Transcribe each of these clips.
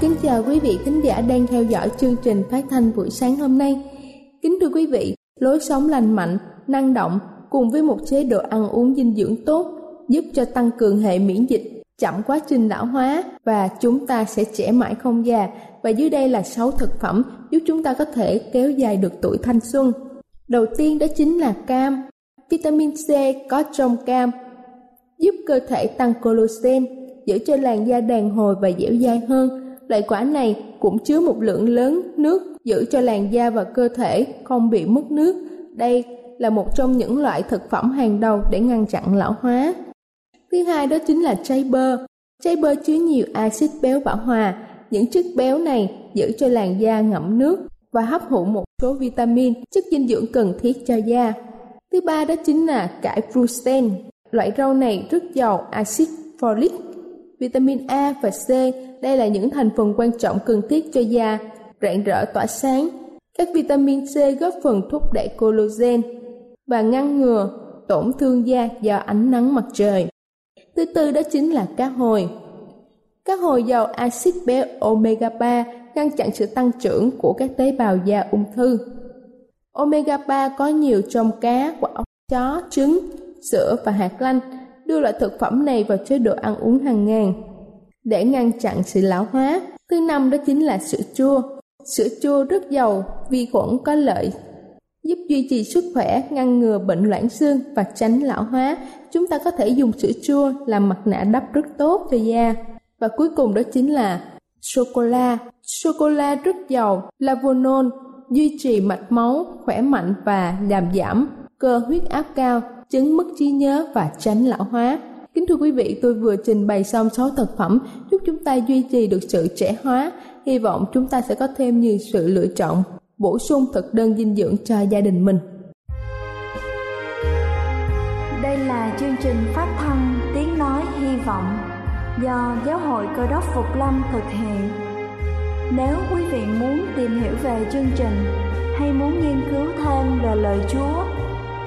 Kính chào quý vị khán giả đang theo dõi chương trình phát thanh buổi sáng hôm nay. Kính thưa quý vị, lối sống lành mạnh, năng động cùng với một chế độ ăn uống dinh dưỡng tốt giúp cho tăng cường hệ miễn dịch, chậm quá trình lão hóa và chúng ta sẽ trẻ mãi không già. Và dưới đây là 6 thực phẩm giúp chúng ta có thể kéo dài được tuổi thanh xuân. Đầu tiên đó chính là cam. Vitamin C có trong cam giúp cơ thể tăng collagen, giữ cho làn da đàn hồi và dẻo dai hơn Loại quả này cũng chứa một lượng lớn nước giữ cho làn da và cơ thể không bị mất nước. Đây là một trong những loại thực phẩm hàng đầu để ngăn chặn lão hóa. Thứ hai đó chính là trái bơ. Trái bơ chứa nhiều axit béo bão hòa. Những chất béo này giữ cho làn da ngậm nước và hấp thụ một số vitamin, chất dinh dưỡng cần thiết cho da. Thứ ba đó chính là cải frusten. Loại rau này rất giàu axit folic vitamin A và C. Đây là những thành phần quan trọng cần thiết cho da, rạng rỡ tỏa sáng. Các vitamin C góp phần thúc đẩy collagen và ngăn ngừa tổn thương da do ánh nắng mặt trời. Thứ tư đó chính là cá hồi. Cá hồi giàu axit béo omega 3 ngăn chặn sự tăng trưởng của các tế bào da ung thư. Omega 3 có nhiều trong cá, quả ốc chó, trứng, sữa và hạt lanh đưa loại thực phẩm này vào chế độ ăn uống hàng ngày để ngăn chặn sự lão hóa. Thứ năm đó chính là sữa chua. Sữa chua rất giàu vi khuẩn có lợi giúp duy trì sức khỏe, ngăn ngừa bệnh loãng xương và tránh lão hóa. Chúng ta có thể dùng sữa chua làm mặt nạ đắp rất tốt cho da. Và cuối cùng đó chính là sô-cô-la. Sô-cô-la rất giàu flavonol, duy trì mạch máu khỏe mạnh và làm giảm cơ huyết áp cao chứng mất trí nhớ và tránh lão hóa. Kính thưa quý vị, tôi vừa trình bày xong 6 thực phẩm giúp chúng ta duy trì được sự trẻ hóa. Hy vọng chúng ta sẽ có thêm nhiều sự lựa chọn, bổ sung thực đơn dinh dưỡng cho gia đình mình. Đây là chương trình phát thanh Tiếng Nói Hy Vọng do Giáo hội Cơ đốc Phục Lâm thực hiện. Nếu quý vị muốn tìm hiểu về chương trình hay muốn nghiên cứu thêm về lời Chúa,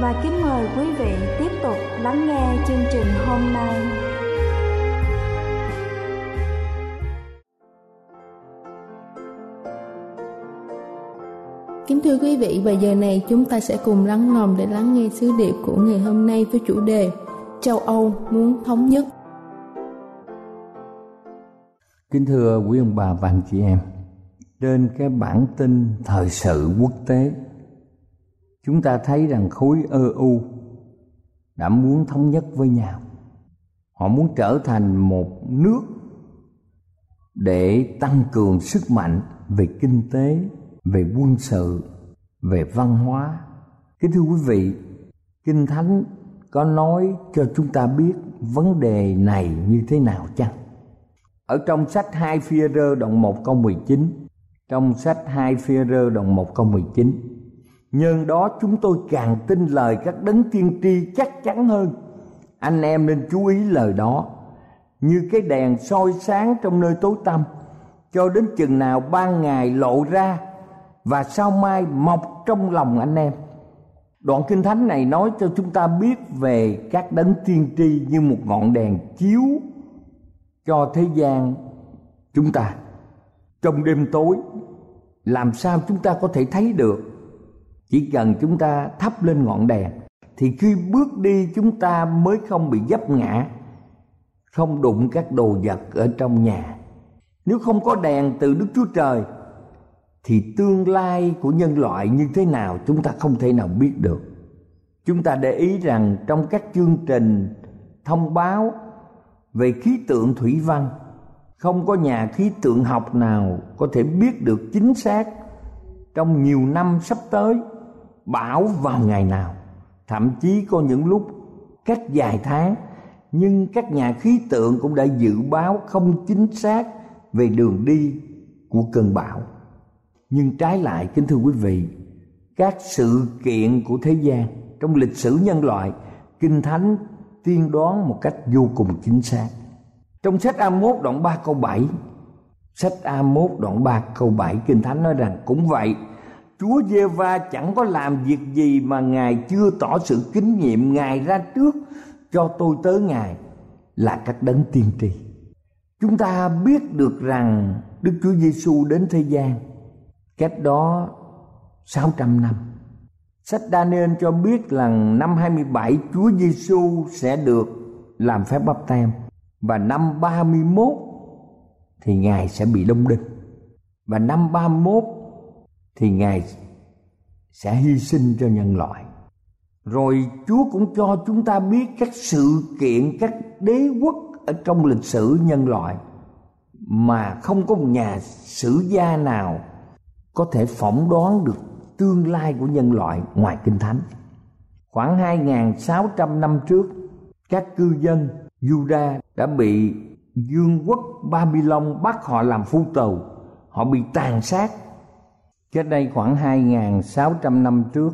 và kính mời quý vị tiếp tục lắng nghe chương trình hôm nay. Kính thưa quý vị, và giờ này chúng ta sẽ cùng lắng lòng để lắng nghe sứ điệp của ngày hôm nay với chủ đề Châu Âu muốn thống nhất. Kính thưa quý ông bà và anh chị em, trên cái bản tin thời sự quốc tế chúng ta thấy rằng khối EU đã muốn thống nhất với nhau. Họ muốn trở thành một nước để tăng cường sức mạnh về kinh tế, về quân sự, về văn hóa. Kính thưa quý vị, Kinh Thánh có nói cho chúng ta biết vấn đề này như thế nào chăng? Ở trong sách 2 phi rơ đoạn 1 câu 19 Trong sách 2 phi rơ đoạn 1 câu 19 Nhân đó chúng tôi càng tin lời các đấng tiên tri chắc chắn hơn. Anh em nên chú ý lời đó. Như cái đèn soi sáng trong nơi tối tăm, Cho đến chừng nào ban ngày lộ ra Và sao mai mọc trong lòng anh em. Đoạn kinh thánh này nói cho chúng ta biết về các đấng tiên tri như một ngọn đèn chiếu cho thế gian chúng ta. Trong đêm tối, làm sao chúng ta có thể thấy được chỉ cần chúng ta thắp lên ngọn đèn thì khi bước đi chúng ta mới không bị dấp ngã, không đụng các đồ vật ở trong nhà. Nếu không có đèn từ đức chúa trời thì tương lai của nhân loại như thế nào chúng ta không thể nào biết được. Chúng ta để ý rằng trong các chương trình thông báo về khí tượng thủy văn, không có nhà khí tượng học nào có thể biết được chính xác trong nhiều năm sắp tới bão vào ngày nào. Thậm chí có những lúc cách vài tháng, nhưng các nhà khí tượng cũng đã dự báo không chính xác về đường đi của cơn bão. Nhưng trái lại, kính thưa quý vị, các sự kiện của thế gian trong lịch sử nhân loại, kinh thánh tiên đoán một cách vô cùng chính xác. Trong sách A1 đoạn 3 câu 7 sách A1 đoạn 3 câu 7 kinh thánh nói rằng cũng vậy Chúa Giê-va chẳng có làm việc gì mà Ngài chưa tỏ sự kính nhiệm Ngài ra trước cho tôi tới Ngài là các đấng tiên tri. Chúng ta biết được rằng Đức Chúa Giêsu đến thế gian cách đó 600 năm. Sách Daniel cho biết rằng năm 27 Chúa Giêsu sẽ được làm phép báp têm và năm 31 thì Ngài sẽ bị đông đinh. Và năm 31 thì Ngài sẽ hy sinh cho nhân loại. Rồi Chúa cũng cho chúng ta biết các sự kiện, các đế quốc ở trong lịch sử nhân loại mà không có một nhà sử gia nào có thể phỏng đoán được tương lai của nhân loại ngoài Kinh Thánh. Khoảng 2.600 năm trước, các cư dân Juda đã bị dương quốc Babylon bắt họ làm phu tù. Họ bị tàn sát. Cách đây khoảng 2.600 năm trước,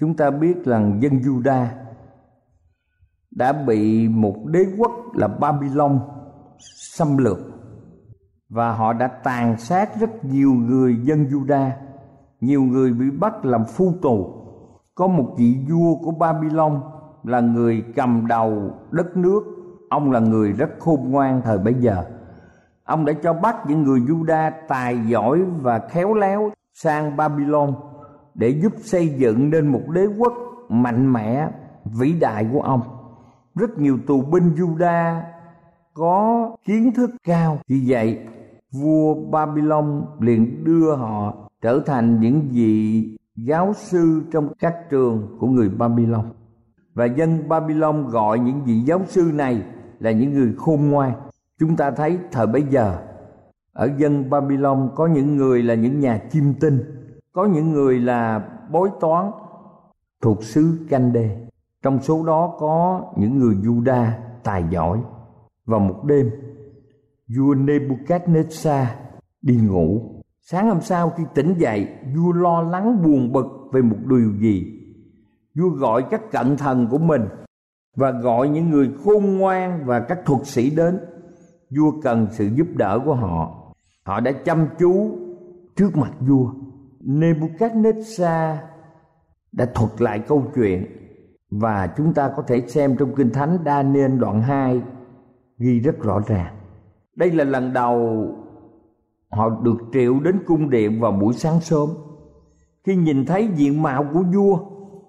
chúng ta biết rằng dân Juda đã bị một đế quốc là Babylon xâm lược và họ đã tàn sát rất nhiều người dân Juda. Nhiều người bị bắt làm phu tù. Có một vị vua của Babylon là người cầm đầu đất nước. Ông là người rất khôn ngoan thời bấy giờ. Ông đã cho bắt những người Juda tài giỏi và khéo léo sang Babylon để giúp xây dựng nên một đế quốc mạnh mẽ, vĩ đại của ông. Rất nhiều tù binh Juda có kiến thức cao. Vì vậy, vua Babylon liền đưa họ trở thành những vị giáo sư trong các trường của người Babylon. Và dân Babylon gọi những vị giáo sư này là những người khôn ngoan. Chúng ta thấy thời bấy giờ ở dân Babylon có những người là những nhà chiêm tinh, có những người là bói toán thuộc xứ Cande trong số đó có những người Juda tài giỏi. Vào một đêm, vua Nebuchadnezzar đi ngủ. Sáng hôm sau khi tỉnh dậy, vua lo lắng buồn bực về một điều gì. Vua gọi các cận thần của mình và gọi những người khôn ngoan và các thuật sĩ đến. Vua cần sự giúp đỡ của họ họ đã chăm chú trước mặt vua. Nebuchadnezzar đã thuật lại câu chuyện và chúng ta có thể xem trong kinh thánh Daniel đoạn 2 ghi rất rõ ràng. Đây là lần đầu họ được triệu đến cung điện vào buổi sáng sớm. Khi nhìn thấy diện mạo của vua,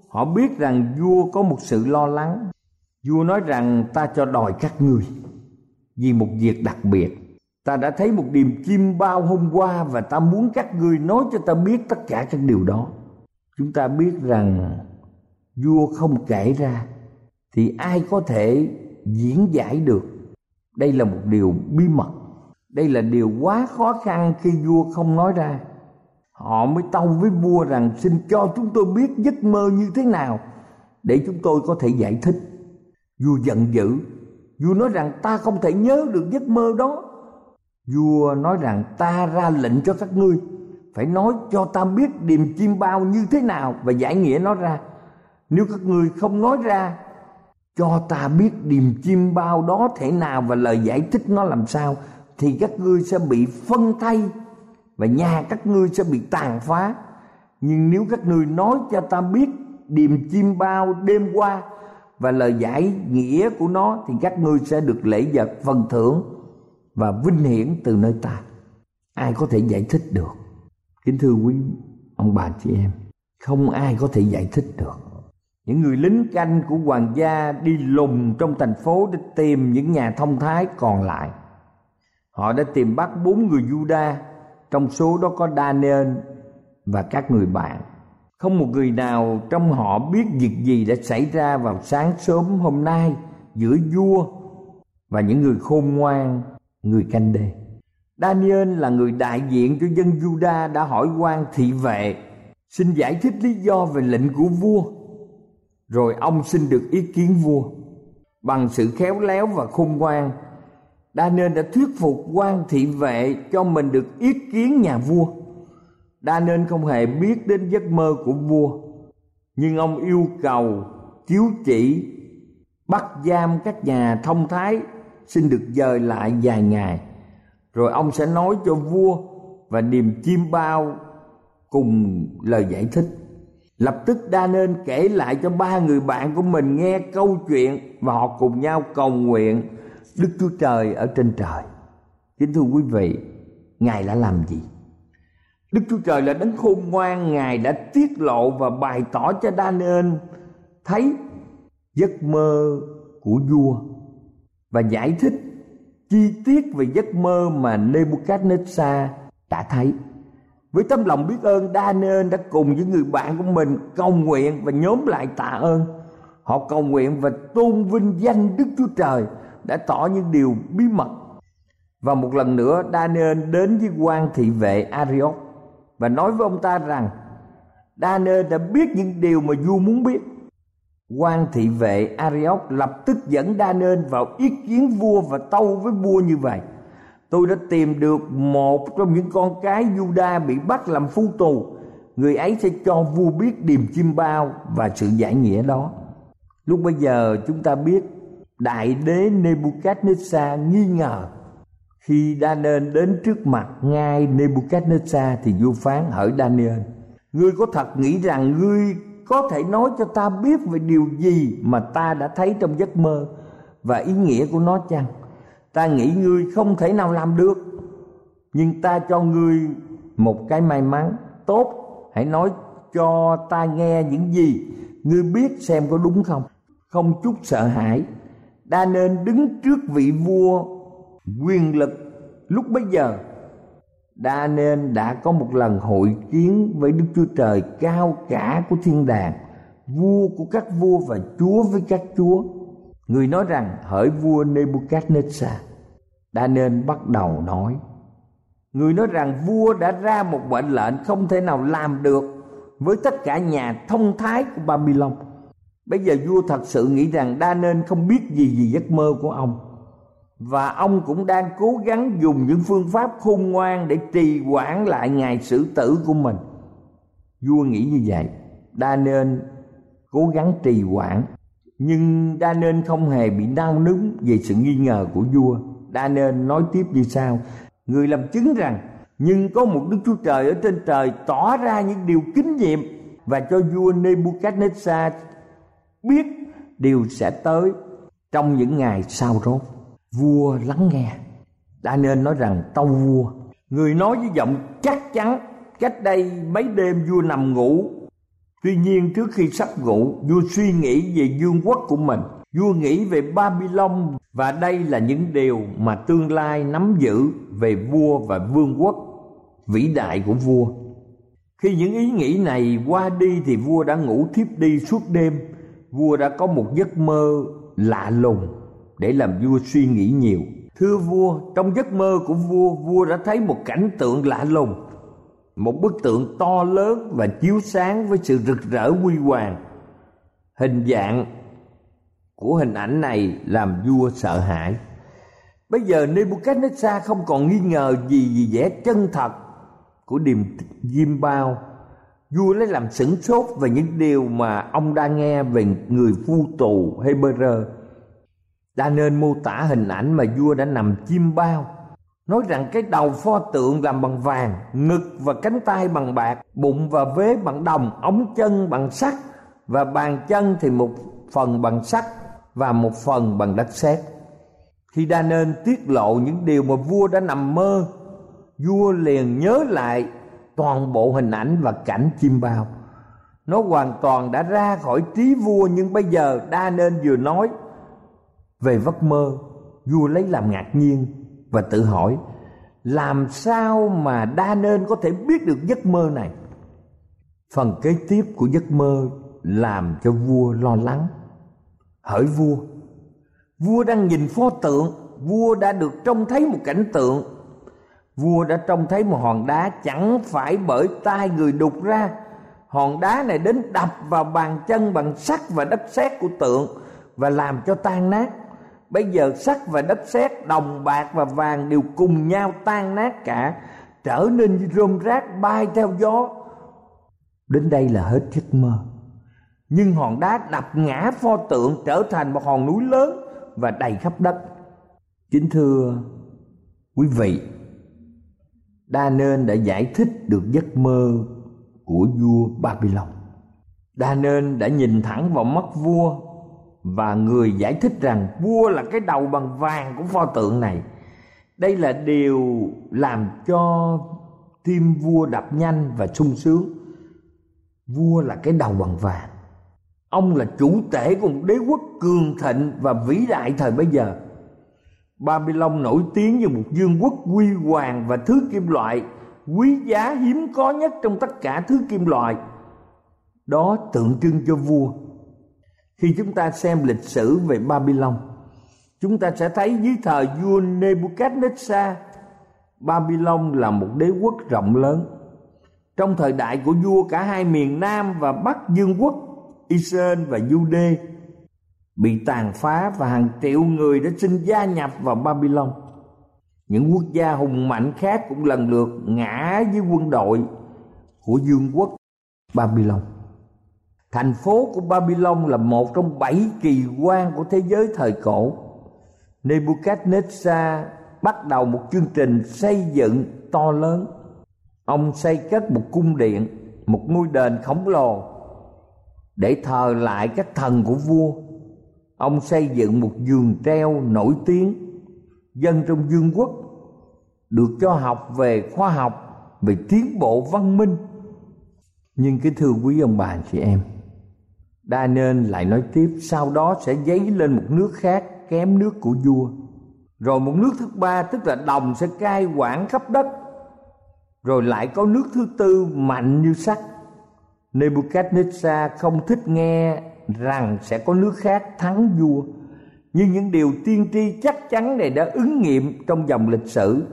họ biết rằng vua có một sự lo lắng. Vua nói rằng, ta cho đòi các ngươi vì một việc đặc biệt ta đã thấy một điềm chim bao hôm qua và ta muốn các ngươi nói cho ta biết tất cả các điều đó. Chúng ta biết rằng vua không kể ra thì ai có thể diễn giải được. Đây là một điều bí mật. Đây là điều quá khó khăn khi vua không nói ra. Họ mới tâu với vua rằng, xin cho chúng tôi biết giấc mơ như thế nào để chúng tôi có thể giải thích. Vua giận dữ. Vua nói rằng, ta không thể nhớ được giấc mơ đó vua nói rằng ta ra lệnh cho các ngươi, phải nói cho ta biết điềm chim bao như thế nào và giải nghĩa nó ra. Nếu các ngươi không nói ra, cho ta biết điềm chim bao đó thể nào và lời giải thích nó làm sao, thì các ngươi sẽ bị phân thay và nhà các ngươi sẽ bị tàn phá. Nhưng nếu các ngươi nói cho ta biết điềm chim bao đêm qua và lời giải nghĩa của nó, thì các ngươi sẽ được lễ vật phần thưởng và vinh hiển từ nơi ta. Ai có thể giải thích được? Kính thưa quý ông bà chị em. Không ai có thể giải thích được. Những người lính canh của hoàng gia đi lùng trong thành phố để tìm những nhà thông thái còn lại. Họ đã tìm bắt bốn người Juda trong số đó có Daniel và các người bạn. Không một người nào trong họ biết việc gì đã xảy ra vào sáng sớm hôm nay giữa vua và những người khôn ngoan người canh đê. Daniel là người đại diện cho dân Juda đã hỏi quan thị vệ, xin giải thích lý do về lệnh của vua. Rồi ông xin được ý kiến vua. Bằng sự khéo léo và khôn ngoan, Daniel đã thuyết phục quan thị vệ cho mình được ý kiến nhà vua. Daniel không hề biết đến giấc mơ của vua, nhưng ông yêu cầu chiếu chỉ bắt giam các nhà thông thái xin được dời lại vài ngày. Rồi ông sẽ nói cho vua và niềm chim bao cùng lời giải thích. Lập tức đa nên kể lại cho ba người bạn của mình nghe câu chuyện và họ cùng nhau cầu nguyện đức chúa trời ở trên trời. Kính thưa quý vị, ngài đã làm gì? Đức chúa trời là đấng khôn ngoan, ngài đã tiết lộ và bày tỏ cho đa nên thấy giấc mơ của vua và giải thích chi tiết về giấc mơ mà Nebuchadnezzar đã thấy. Với tấm lòng biết ơn, Daniel đã cùng với người bạn của mình cầu nguyện và nhóm lại tạ ơn. Họ cầu nguyện và tôn vinh danh Đức Chúa Trời đã tỏ những điều bí mật. Và một lần nữa, Daniel đến với quan thị vệ Ariok và nói với ông ta rằng, Daniel đã biết những điều mà vua muốn biết quan thị vệ Ariok lập tức dẫn Daniel vào ý kiến vua và tâu với vua như vậy. Tôi đã tìm được một trong những con cái Juda bị bắt làm phu tù. Người ấy sẽ cho vua biết điềm chim bao và sự giải nghĩa đó. Lúc bây giờ chúng ta biết, đại đế Nebuchadnezzar nghi ngờ khi Daniel đến trước mặt ngài Nebuchadnezzar thì vua phán hỏi Daniel Ngươi có thật nghĩ rằng ngươi có thể nói cho ta biết về điều gì mà ta đã thấy trong giấc mơ và ý nghĩa của nó chăng? Ta nghĩ ngươi không thể nào làm được, nhưng ta cho ngươi một cái may mắn tốt. Hãy nói cho ta nghe những gì ngươi biết xem có đúng không? Không chút sợ hãi, đa nên đứng trước vị vua quyền lực lúc bấy giờ đa nên đã có một lần hội kiến với đức chúa trời cao cả của thiên đàng, vua của các vua và chúa với các chúa. Người nói rằng, hỡi vua nebuchadnezzar. Đa nên bắt đầu nói. Người nói rằng, vua đã ra một mệnh lệnh không thể nào làm được với tất cả nhà thông thái của babylon. Bây giờ vua thật sự nghĩ rằng đa nên không biết gì về giấc mơ của ông và ông cũng đang cố gắng dùng những phương pháp khôn ngoan để trì hoãn lại ngày xử tử của mình. Vua nghĩ như vậy. Đa nên cố gắng trì hoãn, nhưng đa nên không hề bị đau núng về sự nghi ngờ của vua. Đa nên nói tiếp như sau. Người làm chứng rằng, nhưng có một đức chúa trời ở trên trời tỏ ra những điều kính nhiệm và cho vua nebuchadnezzar biết điều sẽ tới trong những ngày sau rốt vua lắng nghe. Đã nên nói rằng tâu vua, người nói với giọng chắc chắn, cách đây mấy đêm vua nằm ngủ. Tuy nhiên trước khi sắp ngủ, vua suy nghĩ về vương quốc của mình. Vua nghĩ về babylon, và đây là những điều mà tương lai nắm giữ về vua và vương quốc, vĩ đại của vua. Khi những ý nghĩ này qua đi thì vua đã ngủ thiếp đi suốt đêm. Vua đã có một giấc mơ lạ lùng để làm vua suy nghĩ nhiều. Thưa vua, trong giấc mơ của vua vua đã thấy một cảnh tượng lạ lùng. Một bức tượng to lớn và chiếu sáng với sự rực rỡ huy hoàng. Hình dạng của hình ảnh này làm vua sợ hãi. Bây giờ Nebuchadnezzar không còn nghi ngờ gì về vẻ chân thật của điềm diêm bao. Vua lấy làm sửng sốt về những điều mà ông đang nghe về người phu tù Hebrew đa nên mô tả hình ảnh mà vua đã nằm chim bao. Nói rằng cái đầu pho tượng làm bằng vàng, ngực và cánh tay bằng bạc, bụng và vế bằng đồng, ống chân bằng sắt, và bàn chân thì một phần bằng sắt và một phần bằng đất sét. Khi đa nên tiết lộ những điều mà vua đã nằm mơ, vua liền nhớ lại toàn bộ hình ảnh và cảnh chim bao. Nó hoàn toàn đã ra khỏi trí vua nhưng bây giờ đa nên vừa nói về giấc mơ, vua lấy làm ngạc nhiên và tự hỏi, làm sao mà đa nên có thể biết được giấc mơ này? Phần kế tiếp của giấc mơ làm cho vua lo lắng. Hỡi vua vua đang nhìn pho tượng, vua đã được trông thấy một cảnh tượng. Vua đã trông thấy một hòn đá chẳng phải bởi tay người đục ra. Hòn đá này đến đập vào bàn chân bằng sắt và đất sét của tượng và làm cho tan nát bây giờ sắt và đất sét, đồng bạc và vàng đều cùng nhau tan nát cả, trở nên như rôm rác, bay theo gió. Đến đây là hết giấc mơ. Nhưng hòn đá đập ngã pho tượng trở thành một hòn núi lớn và đầy khắp đất. Kính thưa quý vị, đa nên đã giải thích được giấc mơ của vua babylon. Đa nên đã nhìn thẳng vào mắt vua và người giải thích rằng vua là cái đầu bằng vàng của pho tượng này. Đây là điều làm cho tim vua đập nhanh và sung sướng. Vua là cái đầu bằng vàng. Ông là chủ tể của một đế quốc cường thịnh và vĩ đại thời bấy giờ. Babylon nổi tiếng như một vương quốc huy hoàng và thứ kim loại, quý giá hiếm có nhất trong tất cả thứ kim loại. Đó tượng trưng cho vua khi chúng ta xem lịch sử về Babylon, chúng ta sẽ thấy dưới thời vua Nebuchadnezzar, Babylon là một đế quốc rộng lớn. Trong thời đại của vua cả hai miền Nam và Bắc Dương quốc, Israel và Jude bị tàn phá và hàng triệu người đã xin gia nhập vào Babylon. Những quốc gia hùng mạnh khác cũng lần lượt ngã dưới quân đội của Dương quốc Babylon. Thành phố của Babylon là một trong bảy kỳ quan của thế giới thời cổ. Nebuchadnezzar bắt đầu một chương trình xây dựng to lớn. Ông xây cất một cung điện, một ngôi đền khổng lồ để thờ lại các thần của vua. Ông xây dựng một giường treo nổi tiếng dân trong vương quốc được cho học về khoa học, về tiến bộ văn minh. Nhưng cái thưa quý ông bà chị em, Đa nên lại nói tiếp, sau đó sẽ dấy lên một nước khác, kém nước của vua. Rồi một nước thứ ba, tức là đồng, sẽ cai quản khắp đất. Rồi lại có nước thứ tư, mạnh như sắt. Nebuchadnezzar không thích nghe rằng sẽ có nước khác thắng vua. Nhưng những điều tiên tri chắc chắn này đã ứng nghiệm trong dòng lịch sử.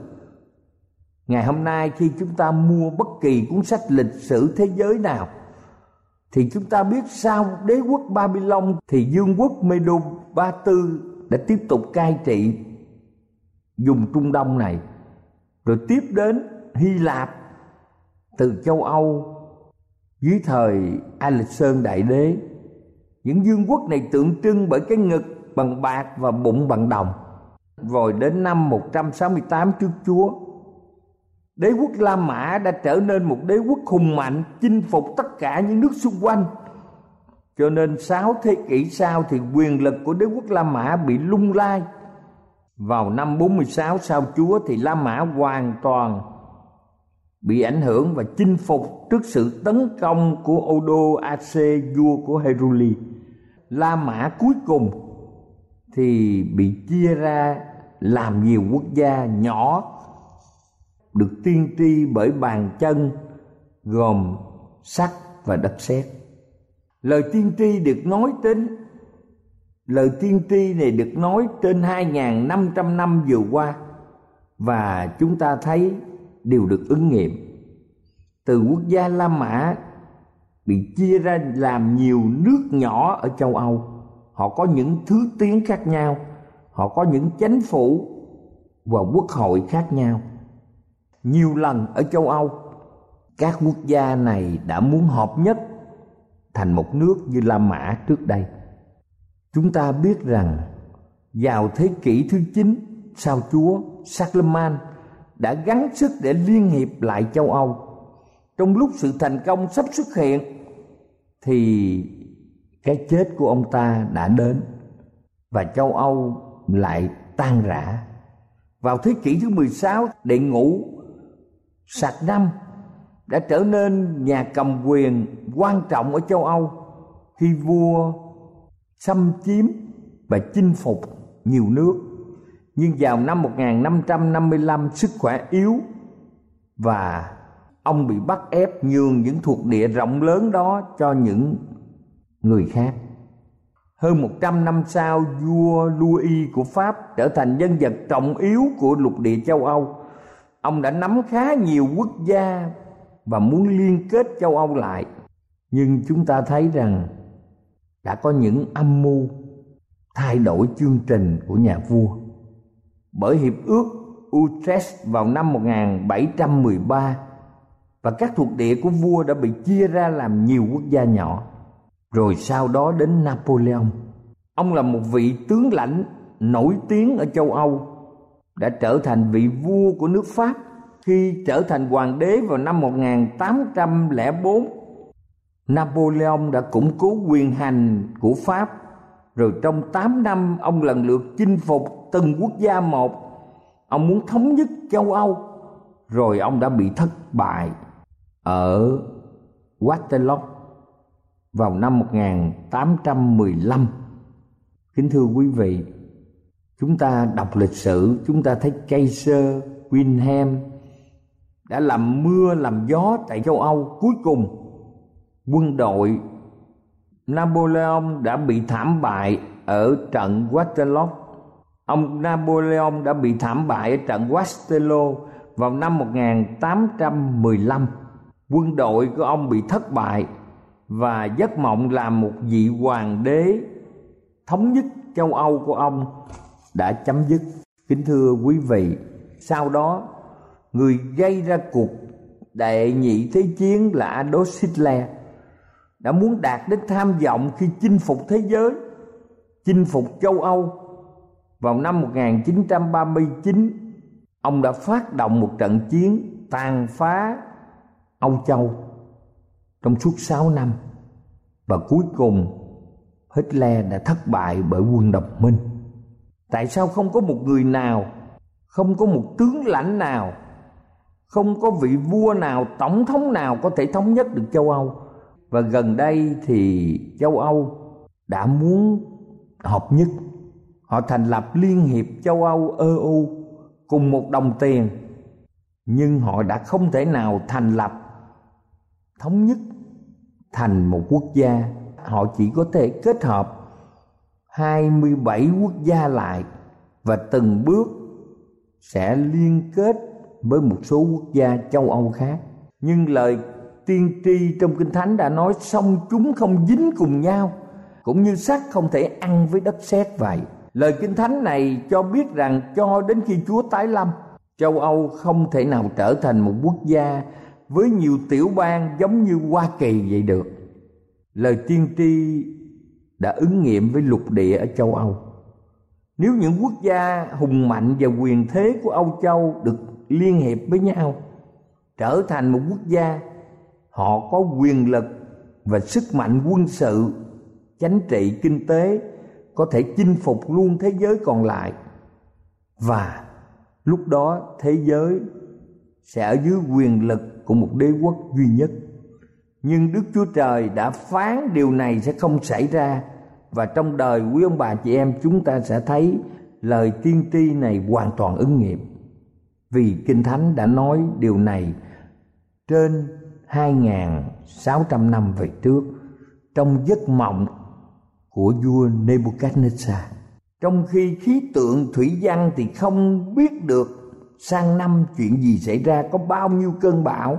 Ngày hôm nay, khi chúng ta mua bất kỳ cuốn sách lịch sử thế giới nào thì chúng ta biết sau đế quốc Babylon thì vương quốc Medo Ba Tư đã tiếp tục cai trị vùng Trung Đông này. Rồi tiếp đến Hy Lạp, từ châu Âu, dưới thời Alexander Đại Đế. Những vương quốc này tượng trưng bởi cái ngực bằng bạc và bụng bằng đồng. Rồi đến năm 168 trước Chúa Đế quốc La Mã đã trở nên một đế quốc hùng mạnh chinh phục tất cả những nước xung quanh. Cho nên sáu thế kỷ sau thì quyền lực của đế quốc La Mã bị lung lai. Vào năm 46 sau Chúa thì La Mã hoàn toàn bị ảnh hưởng và chinh phục trước sự tấn công của Odo Ac, vua của Heruli. La Mã cuối cùng thì bị chia ra làm nhiều quốc gia nhỏ được tiên tri bởi bàn chân, gồm sắt và đất sét. Lời tiên tri được nói đến lời tiên tri này được nói trên 2.500 năm vừa qua, và chúng ta thấy đều được ứng nghiệm. Từ quốc gia La Mã bị chia ra làm nhiều nước nhỏ ở châu Âu. Họ có những thứ tiếng khác nhau, họ có những chánh phủ và quốc hội khác nhau nhiều lần ở châu âu. Các quốc gia này đã muốn hợp nhất thành một nước như la mã trước đây. Chúng ta biết rằng vào thế kỷ thứ chín, sao chúa Charlemagne đã gắng sức để liên hiệp lại châu âu. Trong lúc sự thành công sắp xuất hiện, thì cái chết của ông ta đã đến và châu âu lại tan rã. Vào thế kỷ thứ 16 đệ ngũ sạc năm đã trở nên nhà cầm quyền quan trọng ở châu Âu. Khi vua xâm chiếm và chinh phục nhiều nước. Nhưng vào năm 1555 sức khỏe yếu và ông bị bắt ép nhường những thuộc địa rộng lớn đó cho những người khác. Hơn 100 năm sau, vua Louis của Pháp trở thành nhân vật trọng yếu của lục địa châu Âu. Ông đã nắm khá nhiều quốc gia và muốn liên kết châu Âu lại. Nhưng chúng ta thấy rằng đã có những âm mưu thay đổi chương trình của nhà vua. Bởi hiệp ước Utrecht vào năm 1713 và các thuộc địa của vua đã bị chia ra làm nhiều quốc gia nhỏ rồi sau đó đến Napoleon. Ông là một vị tướng lãnh nổi tiếng ở châu Âu, đã trở thành vị vua của nước Pháp khi trở thành hoàng đế vào năm 1804. Napoleon đã củng cố quyền hành của Pháp, rồi trong 8 năm ông lần lượt chinh phục từng quốc gia một. Ông muốn thống nhất châu Âu, rồi ông đã bị thất bại ở Waterloo vào năm 1815. Kính thưa quý vị, chúng ta đọc lịch sử, chúng ta thấy Kaiser Wilhelm đã làm mưa làm gió tại châu Âu. Cuối cùng, quân đội Napoleon đã bị thảm bại ở trận Waterloo. Ông Napoleon đã bị thảm bại ở trận Waterloo vào năm 1815. Quân đội của ông bị thất bại và giấc mộng làm một vị hoàng đế thống nhất châu Âu của ông đã chấm dứt. Kính thưa quý vị, sau đó người gây ra cuộc đệ nhị thế chiến là Adolf Hitler đã muốn đạt đến tham vọng khi chinh phục thế giới, chinh phục châu Âu. Vào năm 1939, ông đã phát động một trận chiến tàn phá Âu Châu trong suốt 6 năm và cuối cùng Hitler đã thất bại bởi quân độc minh. Tại sao không có một người nào, không có một tướng lãnh nào, không có vị vua nào, tổng thống nào có thể thống nhất được châu Âu? Và gần đây thì châu Âu đã muốn hợp nhất. Họ thành lập Liên hiệp châu Âu EU cùng một đồng tiền. Nhưng họ đã không thể nào thành lập thống nhất thành một quốc gia họ chỉ có thể kết hợp 27 quốc gia lại và từng bước sẽ liên kết với một số quốc gia châu Âu khác. Nhưng lời tiên tri trong Kinh Thánh đã nói xong chúng không dính cùng nhau, cũng như sắt không thể ăn với đất sét vậy. Lời Kinh Thánh này cho biết rằng cho đến khi Chúa tái lâm, châu Âu không thể nào trở thành một quốc gia với nhiều tiểu bang giống như Hoa Kỳ vậy được. Lời tiên tri đã ứng nghiệm với lục địa ở châu Âu. Nếu những quốc gia hùng mạnh và quyền thế của Âu Châu được liên hiệp với nhau, trở thành một quốc gia, họ có quyền lực và sức mạnh quân sự, chính trị, kinh tế có thể chinh phục luôn thế giới còn lại. Và lúc đó thế giới sẽ ở dưới quyền lực của một đế quốc duy nhất nhưng Đức Chúa Trời đã phán điều này sẽ không xảy ra và trong đời quý ông bà chị em, chúng ta sẽ thấy lời tiên tri này hoàn toàn ứng nghiệm vì kinh thánh đã nói điều này trên 2.600 năm về trước, trong giấc mộng của vua Nebuchadnezzar. Trong khi khí tượng thủy văn thì không biết được sang năm chuyện gì xảy ra, có bao nhiêu cơn bão.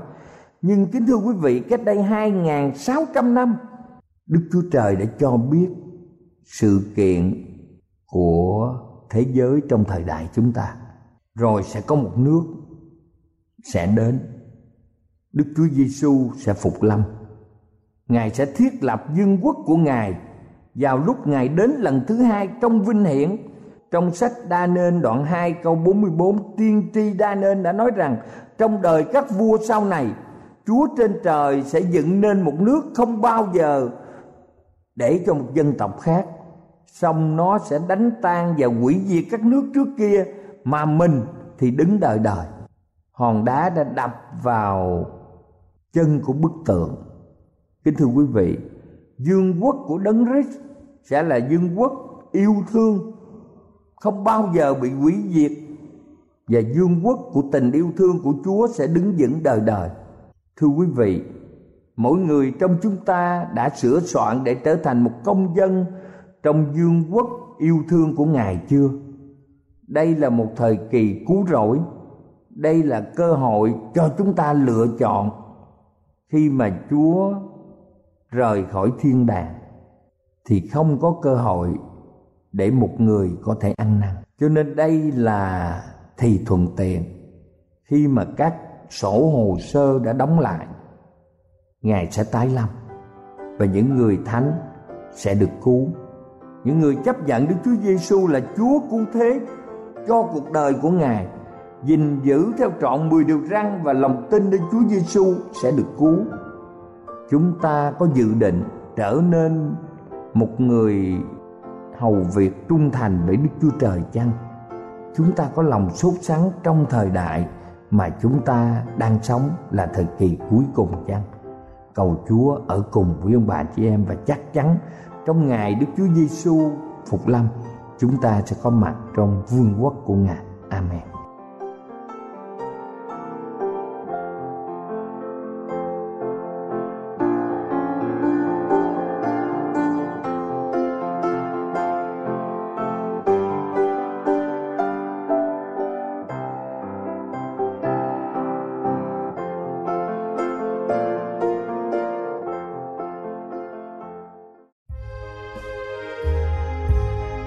Nhưng kính thưa quý vị, cách đây 2.600 năm, Đức Chúa Trời đã cho biết sự kiện của thế giới trong thời đại chúng ta. Rồi sẽ có một nước sẽ đến. Đức Chúa Giêsu sẽ phục lâm. Ngài sẽ thiết lập vương quốc của Ngài vào lúc Ngài đến lần thứ hai trong vinh hiển. Trong sách Đa Nên đoạn 2 câu 44 tiên tri Đa Nên đã nói rằng trong đời các vua sau này Chúa trên trời sẽ dựng nên một nước không bao giờ để cho một dân tộc khác. Xong nó sẽ đánh tan và hủy diệt các nước trước kia, mà mình thì đứng đợi đời hòn đá đã đập vào chân của bức tượng. Kính thưa quý vị dương quốc của đấng Christ sẽ là dương quốc yêu thương, không bao giờ bị hủy diệt. Và dương quốc của tình yêu thương của Chúa sẽ đứng vững đời đời. Thưa quý vị, mỗi người trong chúng ta đã sửa soạn để trở thành một công dân trong dương quốc yêu thương của Ngài chưa? Đây là một thời kỳ cứu rỗi. Đây là cơ hội cho chúng ta lựa chọn khi mà Chúa rời khỏi thiên đàng thì không có cơ hội để một người có thể ăn năn. Cho nên đây là thì thuận tiện khi mà các sổ hồ sơ đã đóng lại. Ngài sẽ tái lâm và những người thánh sẽ được cứu. Những người chấp nhận Đức Chúa Giêsu là Chúa cứu thế cho cuộc đời của ngài, gìn giữ theo trọn 10 điều răn và lòng tin đến Chúa Giêsu sẽ được cứu. Chúng ta có dự định trở nên một người hầu việc trung thành với Đức Chúa Trời chăng? Chúng ta có lòng sốt sắng trong thời đại mà chúng ta đang sống là thời kỳ cuối cùng chăng? Cầu Chúa ở cùng với ông bà chị em và chắc chắn trong ngày Đức Chúa Giêsu phục lâm, chúng ta sẽ có mặt trong vương quốc của Ngài. Amen.